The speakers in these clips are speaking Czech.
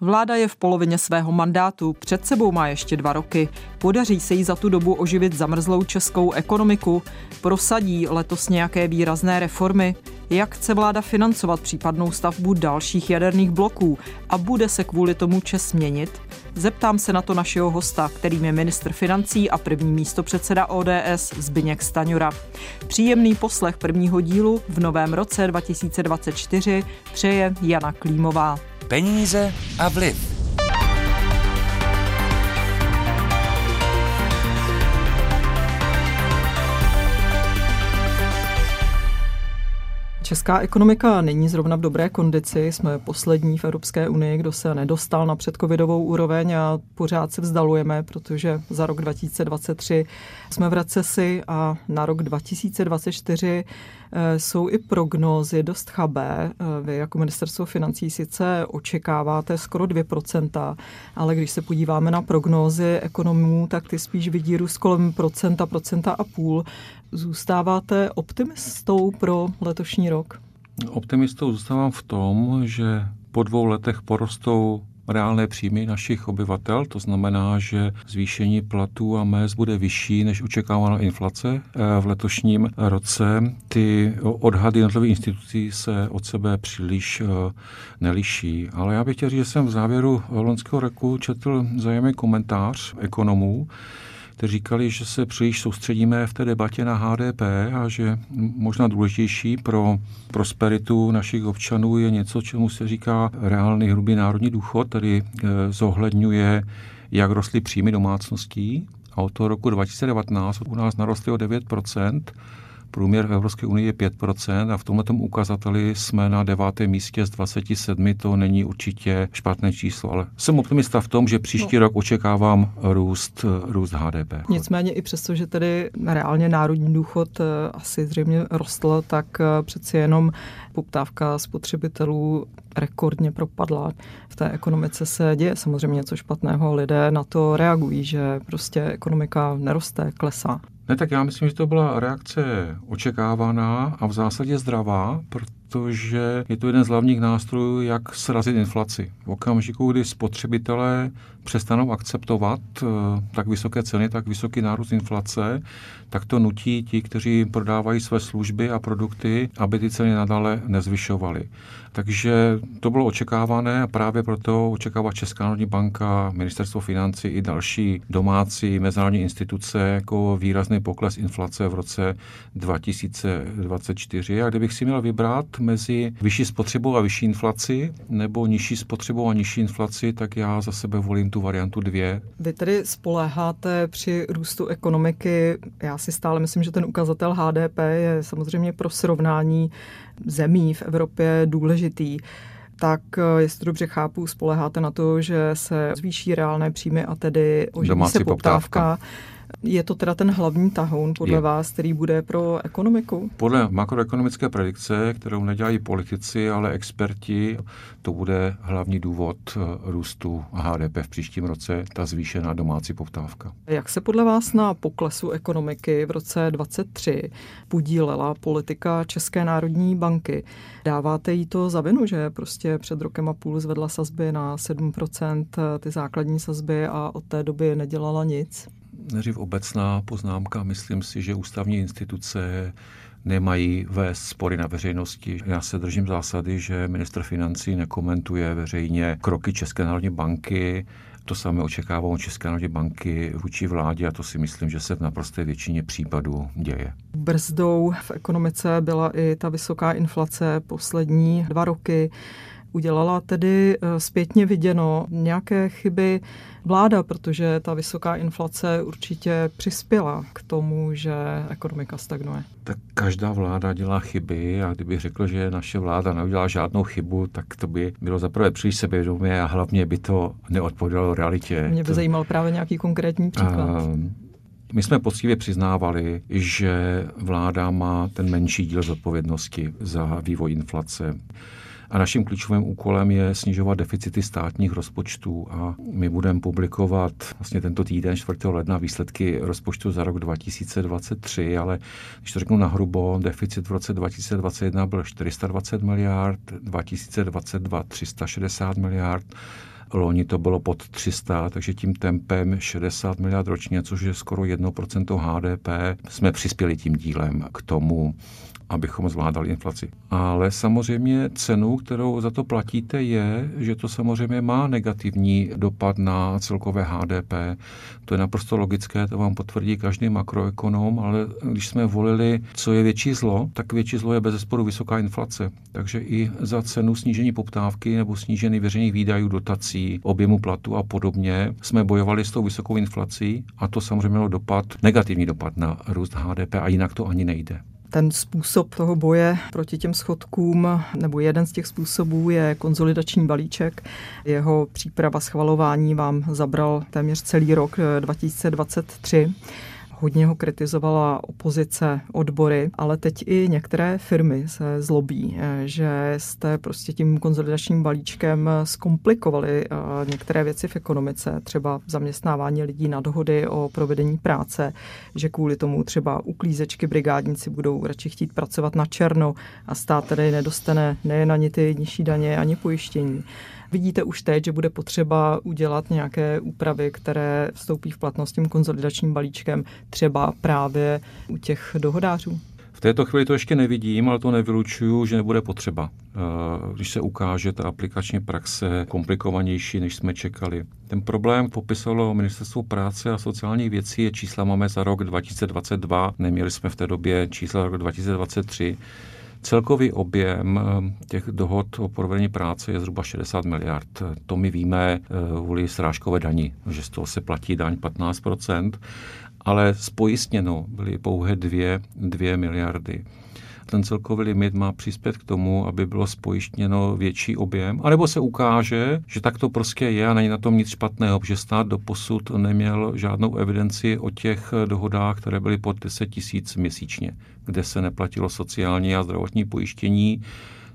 Vláda je v polovině svého mandátu, před sebou má ještě dva roky. Podaří se jí za tu dobu oživit zamrzlou českou ekonomiku? Prosadí letos nějaké výrazné reformy? Jak chce vláda financovat případnou stavbu dalších jaderných bloků? A bude se kvůli tomu čes měnit? Zeptám se na to našeho hosta, kterým je ministr financí a první místo předseda ODS Zbyněk Staňura. Příjemný poslech prvního dílu v novém roce 2024 přeje Jana Klímová. Peníze a vliv. Česká ekonomika není zrovna v dobré kondici. Jsme poslední v Evropské unii, kdo se nedostal na předcovidovou úroveň a pořád se vzdalujeme, protože za rok 2023 jsme v recesi a na rok 2024 eh, jsou i prognózy dost chabé. Eh, vy jako ministerstvo financí sice očekáváte skoro 2%, ale když se podíváme na prognózy ekonomů, tak ty spíš vidí růst kolem procenta, procenta a půl. Zůstáváte optimistou pro letošní rok? Optimistou zůstávám v tom, že po dvou letech porostou reálné příjmy našich obyvatel, to znamená, že zvýšení platů a mest bude vyšší než očekávaná inflace eh, v letošním roce. Ty odhady jednotlivých institucí se od sebe příliš eh, neliší. Ale já bych chtěl říct, že jsem v závěru loňského roku četl zajímavý komentář ekonomů, kteří říkali, že se příliš soustředíme v té debatě na HDP a že možná důležitější pro prosperitu našich občanů je něco, čemu se říká reálný hrubý národní důchod, který eh, zohledňuje, jak rostly příjmy domácností. A od toho roku 2019 u nás narostly o 9 Průměr v Evropské unii je 5% a v tomto ukazateli jsme na devátém místě z 27. To není určitě špatné číslo, ale jsem optimista v tom, že příští no. rok očekávám růst, růst HDP. Nicméně i přesto, že tedy reálně národní důchod eh, asi zřejmě rostl, tak eh, přeci jenom poptávka spotřebitelů rekordně propadla. V té ekonomice se děje samozřejmě něco špatného. Lidé na to reagují, že prostě ekonomika neroste, klesá. Ne, tak já myslím, že to byla reakce očekávaná a v zásadě zdravá, protože je to jeden z hlavních nástrojů, jak srazit inflaci. V okamžiku, kdy spotřebitelé přestanou akceptovat eh, tak vysoké ceny, tak vysoký nárůst inflace, tak to nutí ti, kteří prodávají své služby a produkty, aby ty ceny nadále nezvyšovaly. Takže to bylo očekávané a právě proto očekává Česká národní banka, Ministerstvo financí i další domácí mezinárodní instituce jako výrazný pokles inflace v roce 2024. A kdybych si měl vybrat mezi vyšší spotřebou a vyšší inflaci nebo nižší spotřebou a nižší inflaci, tak já za sebe volím tu variantu dvě. Vy tedy spoléháte při růstu ekonomiky, já si stále myslím, že ten ukazatel HDP je samozřejmě pro srovnání zemí v Evropě důležitý tak eh, jestli to dobře chápu, spoleháte na to, že se zvýší reálné příjmy a tedy oživí se poptávka. poptávka. Je to teda ten hlavní tahoun podle je. vás, který bude pro ekonomiku? Podle makroekonomické predikce, kterou nedělají politici, ale experti, to bude hlavní důvod eh, růstu HDP v příštím roce, ta zvýšená domácí poptávka. Jak se podle vás na poklesu ekonomiky v roce 2023 podílela politika České národní banky? Dáváte jí to za vinu, že prostě před rokem a půl zvedla sazby na 7% eh, ty základní sazby a od té doby nedělala nic? Nejdřív obecná poznámka. Myslím si, že ústavní instituce nemají vést spory na veřejnosti. Já se držím zásady, že ministr financí nekomentuje veřejně kroky České národní banky, to samé očekávám České národní banky vůči vládě a to si myslím, že se v naprosté většině případů děje. Brzdou v ekonomice byla i ta vysoká inflace poslední dva roky. Udělala tedy eh, zpětně viděno nějaké chyby vláda, protože ta vysoká inflace určitě přispěla k tomu, že ekonomika stagnuje. Tak každá vláda dělá chyby a kdyby řekl, že naše vláda neudělá žádnou chybu, tak to by bylo zaprvé příliš sebevědomé a hlavně by to neodpovídalo realitě. Mě by to... zajímal právě nějaký konkrétní příklad. A... My jsme poctivě přiznávali, že vláda má ten menší díl zodpovědnosti za vývoj inflace. A naším klíčovým úkolem je snižovat deficity státních rozpočtů. A my budeme publikovat vlastně tento týden 4. ledna výsledky rozpočtu za rok 2023, ale když to řeknu nahrubo, deficit v roce 2021 byl 420 miliard, 2022 360 miliard, loni to bylo pod 300, takže tím tempem 60 miliard ročně, což je skoro 1% HDP, jsme přispěli tím dílem k tomu, abychom zvládali inflaci. Ale samozřejmě cenu, kterou za to platíte, je, že to samozřejmě má negativní dopad na celkové HDP. To je naprosto logické, to vám potvrdí každý makroekonom, ale když jsme volili, co je větší zlo, tak větší zlo je bez zesporu vysoká inflace. Takže i za cenu snížení poptávky nebo snížení veřejných výdajů, dotací, objemu platu a podobně jsme bojovali s tou vysokou inflací a to samozřejmě mělo dopad, negativní dopad na růst HDP a jinak to ani nejde ten způsob toho boje proti těm schodkům, nebo jeden z těch způsobů je konzolidační balíček. Jeho příprava schvalování vám zabral téměř celý rok 2023. Hodně ho kritizovala opozice, odbory, ale teď i některé firmy se zlobí, eh, že jste prostě tím konzolidačním balíčkem zkomplikovali eh, některé věci v ekonomice, třeba zaměstnávání lidí na dohody o provedení práce, že kvůli tomu třeba uklízečky brigádníci budou radši chtít pracovat na černo a stát tedy nedostane nejen ani ty nižší daně, ani pojištění. Vidíte už teď, že bude potřeba udělat nějaké úpravy, které vstoupí v platnost tím konzolidačním balíčkem, třeba právě u těch dohodářů? V této chvíli to ještě nevidím, ale to nevylučuju, že nebude potřeba. Eh, když se ukáže ta aplikační praxe komplikovanější, než jsme čekali. Ten problém popisalo Ministerstvo práce a sociálních věcí, je čísla máme za rok 2022, neměli jsme v té době čísla rok 2023. Celkový objem eh, těch dohod o provedení práce je zhruba 60 miliard. To my víme eh, kvůli srážkové dani, že z toho se platí daň 15% ale spojistněno byly pouhé 2, 2 miliardy ten celkový limit má přispět k tomu, aby bylo spojištěno větší objem, anebo se ukáže, že tak to prostě je a není na tom nic špatného, že stát do posud neměl žádnou evidenci o těch dohodách, které byly pod 10 tisíc měsíčně, kde se neplatilo sociální a zdravotní pojištění,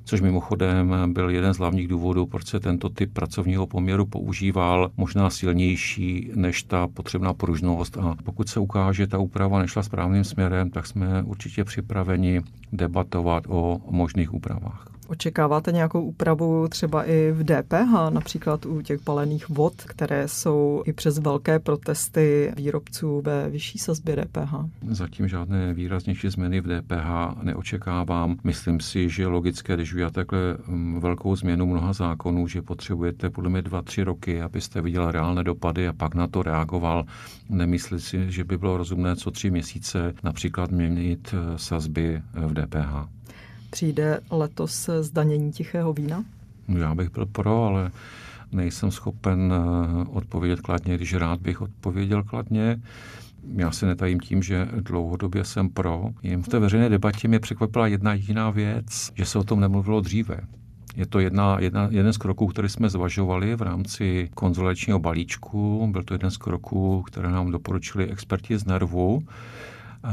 což mimochodem byl jeden z hlavních důvodů, proč se tento typ pracovního poměru používal, možná silnější než ta potřebná pružnost. A pokud se ukáže, ta úprava nešla správným směrem, tak jsme určitě připraveni debatovat o možných úpravách. Očekáváte nějakou úpravu třeba i v DPH, například u těch balených vod, které jsou i přes velké protesty výrobců ve vyšší sazbě DPH? Zatím žádné výraznější změny v DPH neočekávám. Myslím si, že logické, když uděláte takhle mm, velkou změnu mnoha zákonů, že potřebujete podle mě dva, tři roky, abyste viděl reálné dopady a pak na to reagoval. Nemyslím si, že by bylo rozumné co tři měsíce například měnit eh, sazby v DPH. Přijde letos zdanění tichého vína? Já bych byl pro, ale nejsem schopen eh, odpovědět kladně, když rád bych odpověděl kladně. Já se netajím tím, že dlouhodobě jsem pro. Jen v té veřejné debatě mě překvapila jedna jediná věc, že se o tom nemluvilo dříve. Je to jedna, jedna, jeden z kroků, který jsme zvažovali v rámci konzolačního balíčku. Byl to jeden z kroků, které nám doporučili experti z Nervu.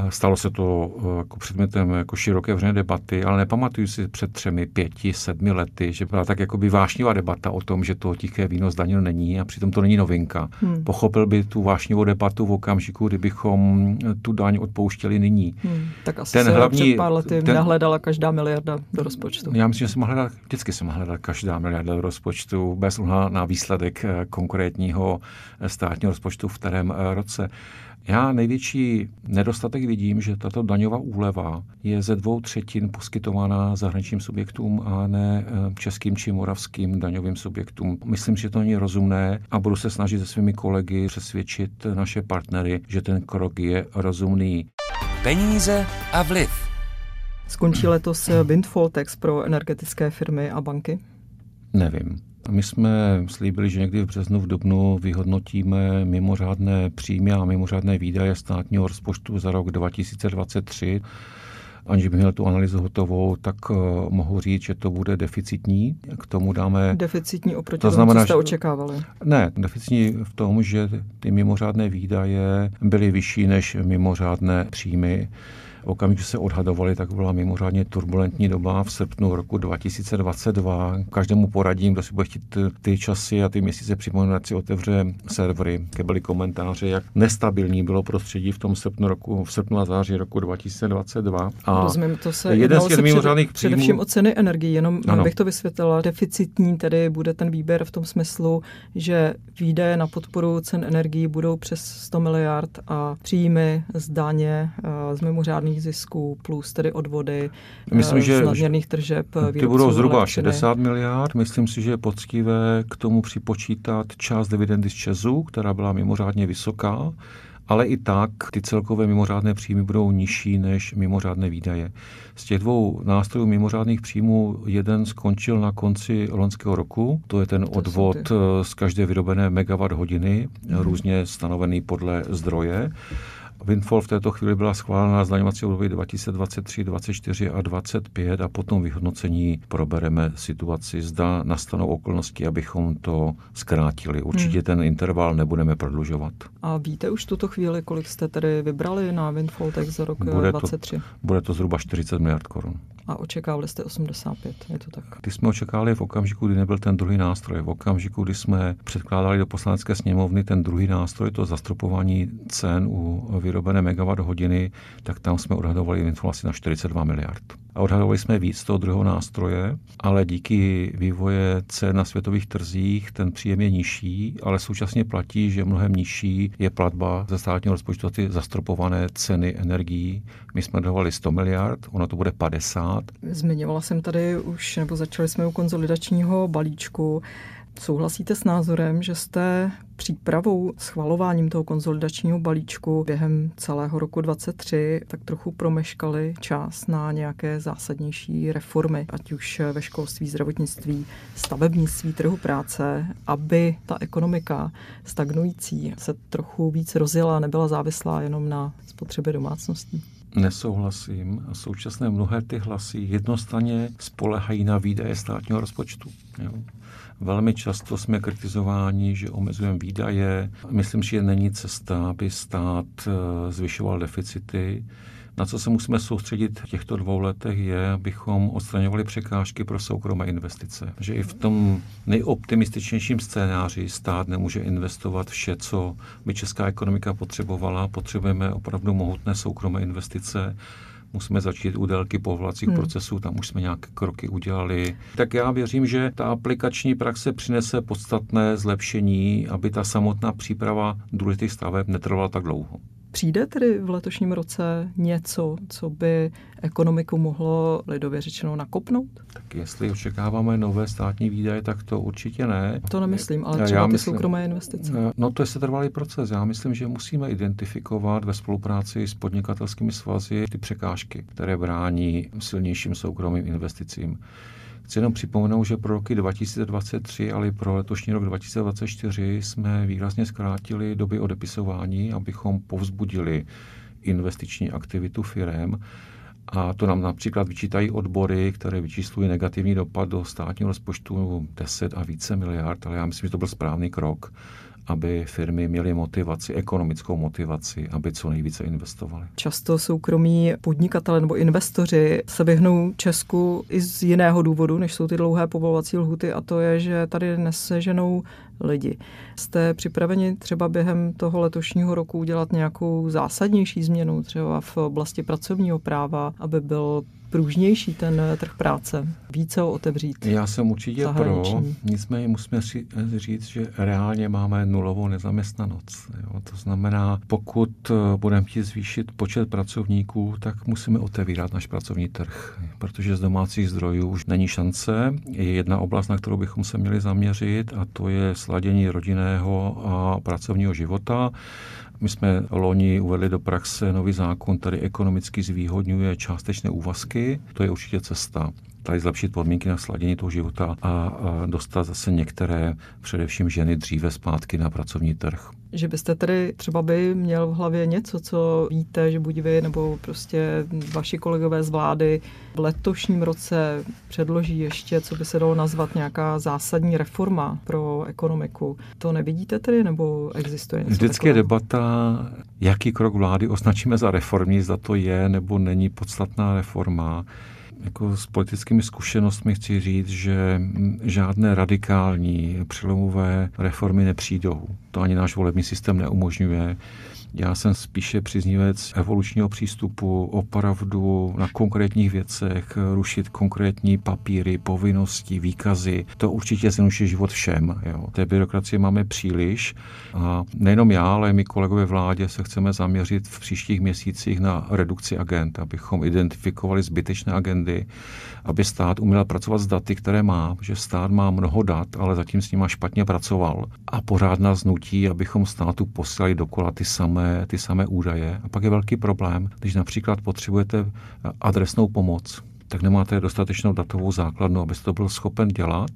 Stalo se to eh, jako předmětem jako široké veřejné debaty, ale nepamatuju si před třemi, pěti, sedmi lety, že byla tak jakoby vášnivá debata o tom, že to tiché víno zdaněno není a přitom to není novinka. Hmm. Pochopil by tu vášnivou debatu v okamžiku, kdybychom tu daň odpouštěli nyní. Hmm. Tak asi ten se hlavní, před pár lety ten, nahledala každá miliarda do rozpočtu. Já myslím, že jsem hledala, vždycky jsem hledala každá miliarda do rozpočtu bez na výsledek eh, konkrétního eh, státního rozpočtu v kterém roce. Já největší nedostatek vidím, že tato daňová úleva je ze dvou třetin poskytována zahraničním subjektům a ne eh, českým či moravským daňovým subjektům. Myslím, že to není rozumné a budu se snažit se svými kolegy přesvědčit naše partnery, že ten krok je rozumný. Peníze a vliv. Skončí letos windfall tax pro energetické firmy a banky? Nevím. My jsme slíbili, že někdy v březnu, v dubnu vyhodnotíme mimořádné příjmy a mimořádné výdaje státního rozpočtu za rok 2023 aniž bych měl tu analýzu hotovou, tak uh, mohu říct, že to bude deficitní. K tomu dáme... Deficitní oproti to znamená, tomu, co jste očekávali? Ne, deficitní v tom, že ty mimořádné výdaje byly vyšší než mimořádné příjmy. Okamžiku se odhadovali, tak byla mimořádně turbulentní doba v srpnu roku 2022. Každému poradím, kdo si bude chtít ty časy a ty měsíce připomínat, si otevře servery, kde byly komentáře, jak nestabilní bylo prostředí v tom srpnu roku, v srpnu a září roku 2022. A Rozumím, to se jeden z těch mimořádných příjmů... Především o ceny energii, jenom ano. bych to vysvětlila. Deficitní tedy bude ten výběr v tom smyslu, že výdaje na podporu cen energií budou přes 100 miliard a příjmy z daně, eh, z mimořádných zisků plus tedy odvody Myslím, eh, z nadměrných tržeb. Ty budou zhruba elektřiny. 60 miliard. Myslím si, že je poctivé k tomu připočítat část dividendy z Česu, která byla mimořádně vysoká ale i tak ty celkové mimořádné příjmy budou nižší než mimořádné výdaje. Z těch dvou nástrojů mimořádných příjmů jeden skončil na konci loňského roku, to je ten odvod z každé vyrobené megawatt hodiny, mm. různě stanovený podle zdroje. Windfall v této chvíli byla schválena na zdaňovací období 2023, 2024 a 2025 a potom vyhodnocení probereme situaci. Zda nastanou okolnosti, abychom to zkrátili. Určitě hmm. ten interval nebudeme prodlužovat. A víte už tuto chvíli, kolik jste tedy vybrali na Windfall tak za rok bude 2023? To, bude to zhruba 40 miliard korun. A očekávali jste 85, je to tak? Ty jsme očekávali v okamžiku, kdy nebyl ten druhý nástroj. V okamžiku, kdy jsme předkládali do poslanecké sněmovny ten druhý nástroj, to zastropování cen u vyrobené megawatt hodiny, tak tam jsme odhadovali inflaci na 42 miliard. A odhadovali jsme víc toho druhého nástroje, ale díky vývoje cen na světových trzích ten příjem je nižší, ale současně platí, že mnohem nižší je platba ze státního rozpočtu ty zastropované ceny energií. My jsme odhadovali 100 miliard, ono to bude 50. Zmiňovala jsem tady už, nebo začali jsme u konzolidačního balíčku. Souhlasíte s názorem, že jste přípravou, schvalováním toho konzolidačního balíčku během celého roku 2023 tak trochu promeškali čas na nějaké zásadnější reformy, ať už ve školství, zdravotnictví, stavebnictví, trhu práce, aby ta ekonomika stagnující se trochu víc rozjela, nebyla závislá jenom na spotřebě domácností? Nesouhlasím. A současné mnohé ty hlasy jednostranně spolehají na výdaje státního rozpočtu. Jo. Velmi často jsme kritizováni, že omezujeme výdaje. Myslím, že není cesta, aby stát eh, zvyšoval deficity. Na co se musíme soustředit v těchto dvou letech je, abychom odstraňovali překážky pro soukromé investice. Že i v tom nejoptimističnějším scénáři stát nemůže investovat vše, co by česká ekonomika potřebovala. Potřebujeme opravdu mohutné soukromé investice musíme začít u délky povolacích hmm. procesů, tam už jsme nějaké kroky udělali. Tak já věřím, že ta aplikační praxe přinese podstatné zlepšení, aby ta samotná příprava důležitých staveb netrvala tak dlouho. Přijde tedy v letošním roce něco, co by ekonomiku mohlo lidově řečeno nakopnout? Tak jestli očekáváme nové státní výdaje, tak to určitě ne. To nemyslím, ale třeba Já ty myslím, soukromé investice. Eh, no to je setrvalý proces. Já myslím, že musíme identifikovat ve spolupráci s podnikatelskými svazy ty překážky, které brání silnějším soukromým investicím. Chci jenom připomenout, že pro roky 2023, ale i pro letošní rok 2024 jsme výrazně zkrátili doby odepisování, abychom povzbudili investiční aktivitu firem. A to nám například vyčítají odbory, které vyčíslují negativní dopad do státního rozpočtu 10 a více miliard, ale já myslím, že to byl správný krok aby firmy měly motivaci, ekonomickou motivaci, aby co nejvíce investovali. Často soukromí podnikatele nebo investoři se vyhnou Česku i z jiného důvodu, než jsou ty dlouhé povolovací lhuty, a to je, že tady neseženou lidi. Jste připraveni třeba během toho letošního roku udělat nějakou zásadnější změnu třeba v oblasti pracovního práva, aby byl pružnější ten trh práce, více ho otevřít. Já jsem určitě pro, nicméně musíme říct, že reálně máme nulovou nezaměstnanost. Jo. To znamená, pokud budeme chtít zvýšit počet pracovníků, tak musíme otevírat náš pracovní trh, protože z domácích zdrojů už není šance. Je jedna oblast, na kterou bychom se měli zaměřit a to je sladění rodinného a pracovního života. My jsme loni uvedli do praxe nový zákon, který ekonomicky zvýhodňuje částečné úvazky. To je určitě cesta tady zlepšit podmínky na sladění toho života a dostat zase některé, především ženy, dříve zpátky na pracovní trh. Že byste tedy třeba by měl v hlavě něco, co víte, že buď vy nebo prostě vaši kolegové z vlády v letošním roce předloží ještě, co by se dalo nazvat nějaká zásadní reforma pro ekonomiku. To nevidíte tedy, nebo existuje něco Vždycky takového? je debata, jaký krok vlády označíme za reformní, zda to je nebo není podstatná reforma jako s politickými zkušenostmi chci říct, že žádné radikální přelomové reformy nepřijdou. To ani náš volební systém neumožňuje. Já jsem spíše příznivec evolučního přístupu, opravdu na konkrétních věcech, rušit konkrétní papíry, povinnosti, výkazy. To určitě zjednoduší život všem. Jo. Té byrokracie máme příliš a nejenom já, ale i my kolegové vládě se chceme zaměřit v příštích měsících na redukci agent, abychom identifikovali zbytečné agendy, aby stát uměl pracovat s daty, které má, že stát má mnoho dat, ale zatím s nima špatně pracoval. A pořád nás nutí, abychom státu posílali dokola ty samé, ty samé údaje. A pak je velký problém, když například potřebujete adresnou pomoc, tak nemáte dostatečnou datovou základnu, abyste to byl schopen dělat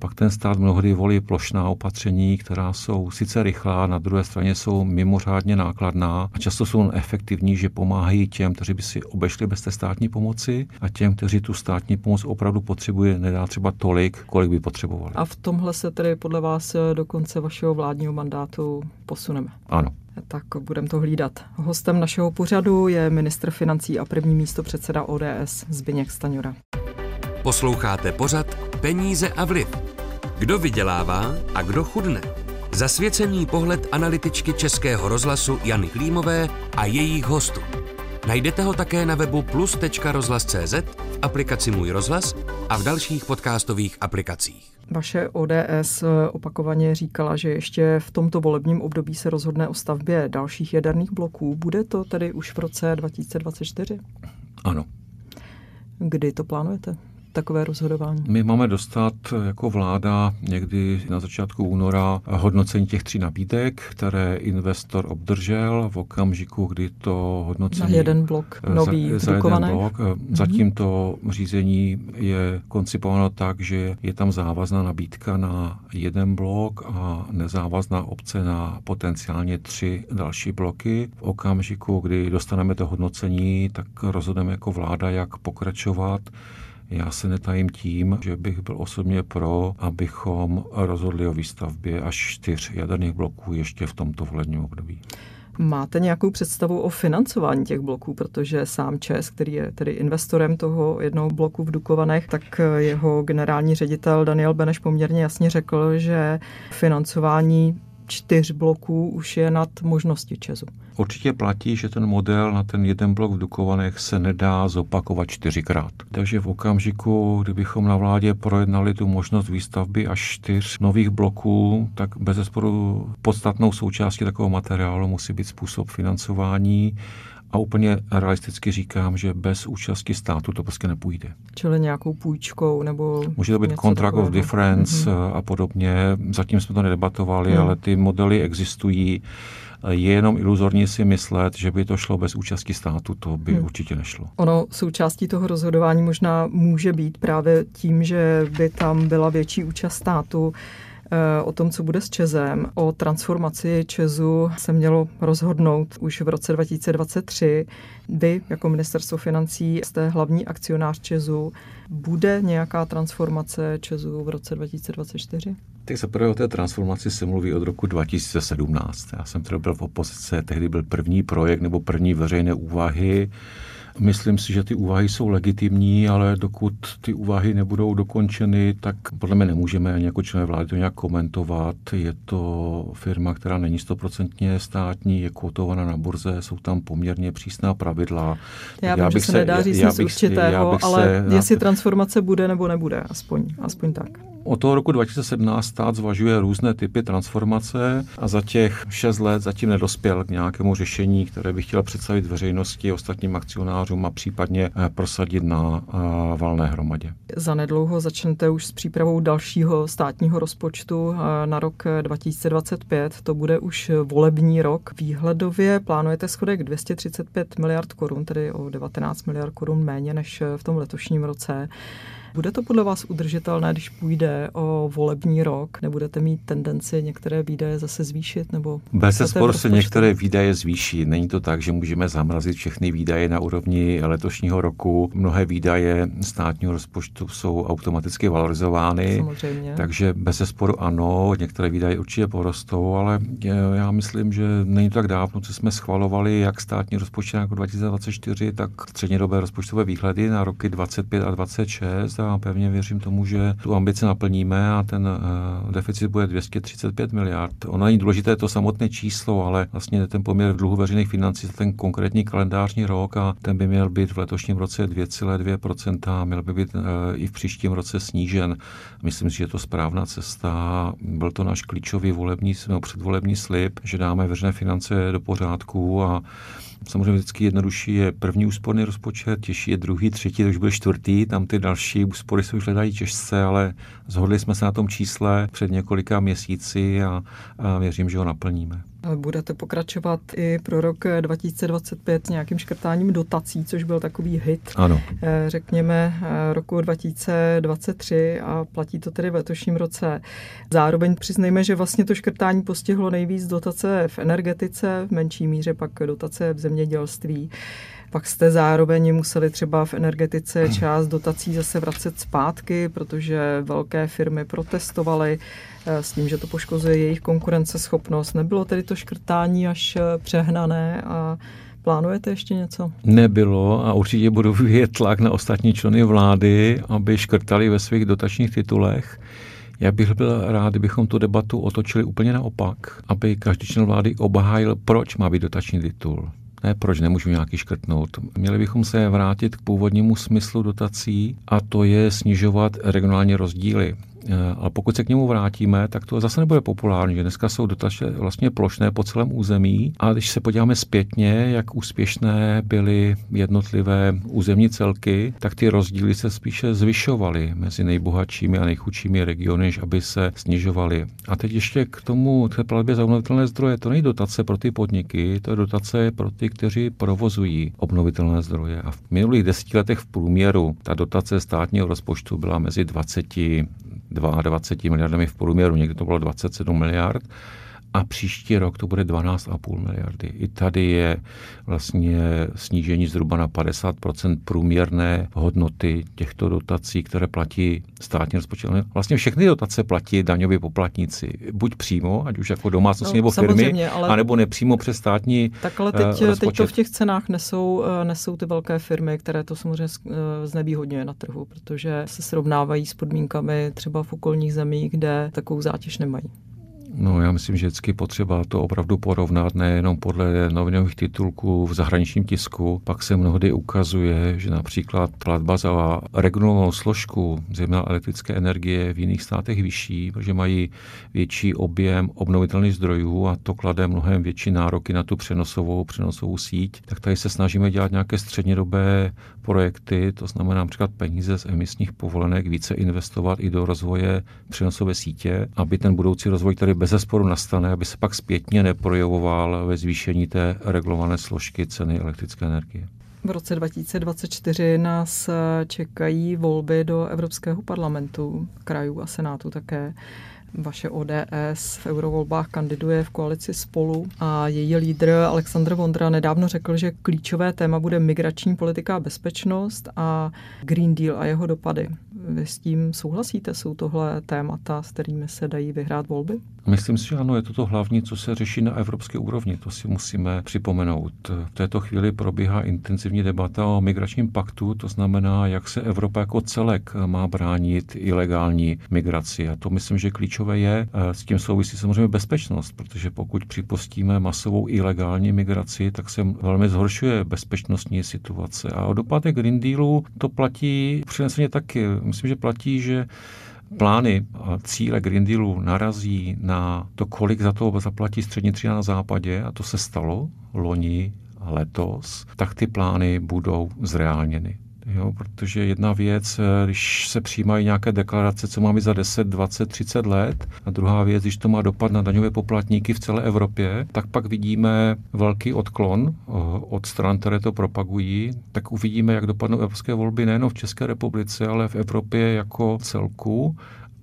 pak ten stát mnohdy volí plošná opatření, která jsou sice rychlá, na druhé straně jsou mimořádně nákladná a často jsou efektivní, že pomáhají těm, kteří by si obešli bez té státní pomoci a těm, kteří tu státní pomoc opravdu potřebují, nedá třeba tolik, kolik by potřebovali. A v tomhle se tedy podle vás do konce vašeho vládního mandátu posuneme? Ano. Tak budeme to hlídat. Hostem našeho pořadu je ministr financí a první místo předseda ODS Zbyněk Staňura. Posloucháte pořad Peníze a vliv. Kdo vydělává a kdo chudne? Zasvěcený pohled analytičky Českého rozhlasu Jany Klímové a jejich hostů. Najdete ho také na webu plus.rozhlas.cz, v aplikaci Můj rozhlas a v dalších podcastových aplikacích. Vaše ODS opakovaně říkala, že ještě v tomto volebním období se rozhodne o stavbě dalších jaderných bloků. Bude to tedy už v roce 2024? Ano. Kdy to plánujete? Takové rozhodování? My máme dostat jako vláda někdy na začátku února hodnocení těch tří nabídek, které investor obdržel v okamžiku, kdy to hodnocení... Na jeden blok nový za, za jeden blok. Mm-hmm. Zatím to řízení je koncipováno tak, že je tam závazná nabídka na jeden blok a nezávazná obce na potenciálně tři další bloky. V okamžiku, kdy dostaneme to hodnocení, tak rozhodneme jako vláda, jak pokračovat. Já se netajím tím, že bych byl osobně pro, abychom rozhodli o výstavbě až čtyř jaderných bloků ještě v tomto volebním období. Máte nějakou představu o financování těch bloků, protože sám ČES, který je tedy investorem toho jednoho bloku v Dukovanech, tak jeho generální ředitel Daniel Beneš poměrně jasně řekl, že financování čtyř bloků už je nad možnosti Česu. Určitě platí, že ten model na ten jeden blok v Dukovanech se nedá zopakovat čtyřikrát. Takže v okamžiku, kdybychom na vládě projednali tu možnost výstavby až čtyř nových bloků, tak bez zesporu podstatnou součástí takového materiálu musí být způsob financování a úplně realisticky říkám, že bez účasti státu to prostě nepůjde. Čili nějakou půjčkou nebo. Může to být contract of difference mm-hmm. a podobně. Zatím jsme to nedebatovali, mm. ale ty modely existují. Je jenom iluzorní si myslet, že by to šlo bez účasti státu, to by hmm. určitě nešlo. Ono součástí toho rozhodování možná může být právě tím, že by tam byla větší účast státu o tom, co bude s Čezem. O transformaci Česu se mělo rozhodnout už v roce 2023. Vy jako ministerstvo financí jste hlavní akcionář Česu. Bude nějaká transformace Česu v roce 2024? Tak za prvé o té transformaci se mluví od roku 2017. Já jsem tedy byl v opozice, tehdy byl první projekt nebo první veřejné úvahy Myslím si, že ty úvahy jsou legitimní, ale dokud ty úvahy nebudou dokončeny, tak podle mě nemůžeme ani jako členové vlády to nějak komentovat. Je to firma, která není stoprocentně státní, je kotovaná na burze, jsou tam poměrně přísná pravidla. Já, já vím, bych že se nedá říct nic určitého, ale se, jestli transformace bude nebo nebude, aspoň, aspoň tak. Od toho roku 2017 stát zvažuje různé typy transformace a za těch šest let zatím nedospěl k nějakému řešení, které by chtěl představit veřejnosti, ostatním akcionářům a případně eh, prosadit na eh, valné hromadě. Zanedlouho začnete už s přípravou dalšího státního rozpočtu eh, na rok 2025. To bude už volební rok. Výhledově plánujete schodek 235 miliard korun, tedy o 19 miliard korun méně než v tom letošním roce. Bude to podle vás udržitelné, když půjde o volební rok? Nebudete mít tendenci některé výdaje zase zvýšit? Nebo Bez sporu se některé výdaje zvýší. Není to tak, že můžeme zamrazit všechny výdaje na úrovni letošního roku. Mnohé výdaje státního rozpočtu jsou automaticky valorizovány. Samozřejmě. Takže bez sporu ano, některé výdaje určitě porostou, ale já myslím, že není to tak dávno, co jsme schvalovali jak státní rozpočet jako 2024, tak střednědobé rozpočtové výhledy na roky 25 a 26 a pevně věřím tomu, že tu ambici naplníme a ten uh, deficit bude 235 miliard. Ono není důležité to samotné číslo, ale vlastně ten poměr v dluhu veřejných financí za ten konkrétní kalendářní rok a ten by měl být v letošním roce 2,2% a měl by být uh, i v příštím roce snížen. Myslím si, že je to správná cesta. Byl to náš klíčový volební, předvolební slib, že dáme veřejné finance do pořádku a Samozřejmě vždycky jednodušší je první úsporný rozpočet, těžší je druhý, třetí, to už byl čtvrtý, tam ty další úspory se už hledají těžce, ale zhodli jsme se na tom čísle před několika měsíci a, a věřím, že ho naplníme. Budete pokračovat i pro rok 2025 nějakým škrtáním dotací, což byl takový hit, ano. Eh, řekněme, eh, roku 2023 a platí to tedy v letošním roce. Zároveň přiznejme, že vlastně to škrtání postihlo nejvíc dotace v energetice, v menší míře pak dotace v zemědělství. Pak jste zároveň museli třeba v energetice část dotací zase vracet zpátky, protože velké firmy protestovaly eh, s tím, že to poškozuje jejich konkurenceschopnost. Nebylo tedy to škrtání až eh, přehnané a Plánujete ještě něco? Nebylo a určitě budu vyvíjet tlak na ostatní členy vlády, aby škrtali ve svých dotačních titulech. Já bych byl rád, kdybychom tu debatu otočili úplně naopak, aby každý člen vlády obhájil, proč má být dotační titul. Ne, proč nemůžu nějaký škrtnout. Měli bychom se vrátit k původnímu smyslu dotací a to je snižovat regionální rozdíly. Eh, ale pokud se k němu vrátíme, tak to zase nebude populární, že dneska jsou dotace vlastně plošné po celém území. A když se podíváme zpětně, jak úspěšné byly jednotlivé územní celky, tak ty rozdíly se spíše zvyšovaly mezi nejbohatšími a nejchudšími regiony, než aby se snižovaly. A teď ještě k tomu té platbě za obnovitelné zdroje. To není dotace pro ty podniky, to je dotace pro ty, kteří provozují obnovitelné zdroje. A v minulých deseti letech v průměru ta dotace státního rozpočtu byla mezi 20 22 miliardami v průměru, někdy to bylo 27 miliard a příští rok to bude 12,5 miliardy. I tady je vlastně snížení zhruba na 50% průměrné hodnoty těchto dotací, které platí státní rozpočet. Vlastně všechny dotace platí daňoví poplatníci, buď přímo, ať už jako domácnosti no, nebo firmy, ale... anebo nepřímo přes státní Tak ale teď, uh, teď to v těch cenách nesou, uh, nesou ty velké firmy, které to samozřejmě uh, znevýhodňuje na trhu, protože se srovnávají s podmínkami třeba v okolních zemích, kde takovou zátěž nemají. No, já myslím, že vždycky potřeba to opravdu porovnat, nejenom podle novinových titulků v zahraničním tisku. Pak se mnohdy ukazuje, že například platba za regulovanou složku zejména elektrické energie v jiných státech vyšší, protože mají větší objem obnovitelných zdrojů a to klade mnohem větší nároky na tu přenosovou, přenosovou síť. Tak tady se snažíme dělat nějaké střednědobé projekty, to znamená například peníze z emisních povolenek více investovat i do rozvoje přenosové sítě, aby ten budoucí rozvoj, který bez zesporu nastane, aby se pak zpětně neprojevoval ve zvýšení té regulované složky ceny elektrické energie. V roce 2024 nás čekají volby do Evropského parlamentu, krajů a senátu také. Vaše ODS v eurovolbách kandiduje v koalici Spolu a její lídr Aleksandr Vondra nedávno řekl, že klíčové téma bude migrační politika a bezpečnost a Green Deal a jeho dopady. Vy s tím souhlasíte? Jsou tohle témata, s kterými se dají vyhrát volby? Myslím si, že ano, je to to hlavní, co se řeší na evropské úrovni. To si musíme připomenout. V této chvíli probíhá intenzivní debata o migračním paktu, to znamená, jak se Evropa jako celek má bránit ilegální migraci. A to myslím, že klíčové je. S tím souvisí samozřejmě bezpečnost, protože pokud připustíme masovou ilegální migraci, tak se velmi zhoršuje bezpečnostní situace. A o dopadech Green Dealu to platí přineseně taky. Myslím, že platí, že plány a cíle Green Dealu narazí na to, kolik za to zaplatí střední třída na západě, a to se stalo loni a letos, tak ty plány budou zreálněny. Jo, protože jedna věc, eh, když se přijímají nějaké deklarace, co máme za 10, 20, 30 let, a druhá věc, když to má dopad na daňové poplatníky v celé Evropě, tak pak vidíme velký odklon eh, od stran, které to propagují, tak uvidíme, jak dopadnou evropské volby nejen v České republice, ale v Evropě jako celku.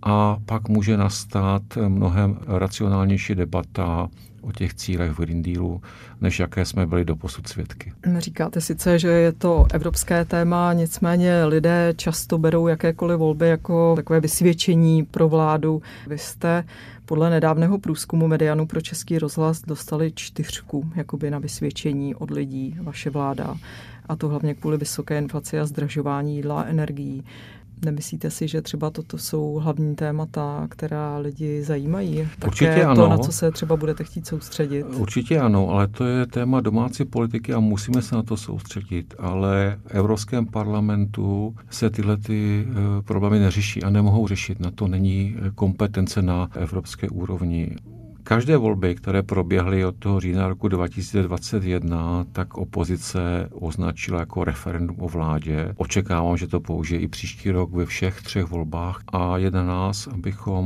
A pak může nastat mnohem racionálnější debata o těch cílech v Green Dealu, než jaké jsme byli do posud svědky. Říkáte sice, že je to evropské téma, nicméně lidé často berou jakékoliv volby jako takové vysvědčení pro vládu. Vy jste podle nedávného průzkumu Medianu pro Český rozhlas dostali čtyřku jakoby na vysvědčení od lidí, vaše vláda. A to hlavně kvůli vysoké inflaci a zdražování jídla a energií. Nemyslíte si, že třeba toto jsou hlavní témata, která lidi zajímají? Určitě Také ano. to, na co se třeba budete chtít soustředit? Určitě ano, ale to je téma domácí politiky a musíme se na to soustředit. Ale v Evropském parlamentu se tyhle ty eh, problémy neřeší a nemohou řešit. Na to není kompetence na evropské úrovni. Každé volby, které proběhly od toho října roku 2021, tak opozice označila jako referendum o vládě. Očekávám, že to použije i příští rok ve všech třech volbách a je na nás, abychom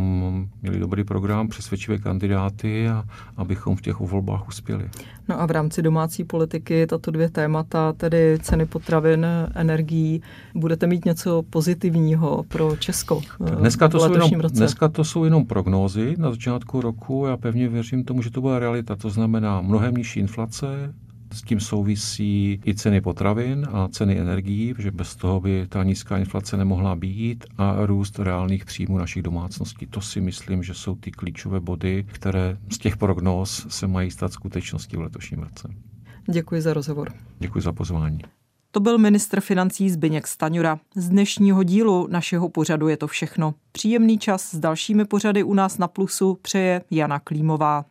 měli dobrý program, přesvědčivé kandidáty a abychom v těch volbách uspěli. No a v rámci domácí politiky tato dvě témata, tedy ceny potravin, energií, budete mít něco pozitivního pro Česko dneska to, jsou jenom, roce? dneska to jsou jenom prognózy na začátku roku. Já pevně věřím tomu, že to bude realita. To znamená mnohem nižší inflace, s tím souvisí i ceny potravin a ceny energií, protože bez toho by ta nízká inflace nemohla být a růst reálných příjmů našich domácností. To si myslím, že jsou ty klíčové body, které z těch prognóz se mají stát skutečností v letošním roce. Děkuji za rozhovor. Děkuji za pozvání. To byl ministr financí Zbyněk Staňura. Z dnešního dílu našeho pořadu je to všechno. Příjemný čas s dalšími pořady u nás na Plusu přeje Jana Klímová.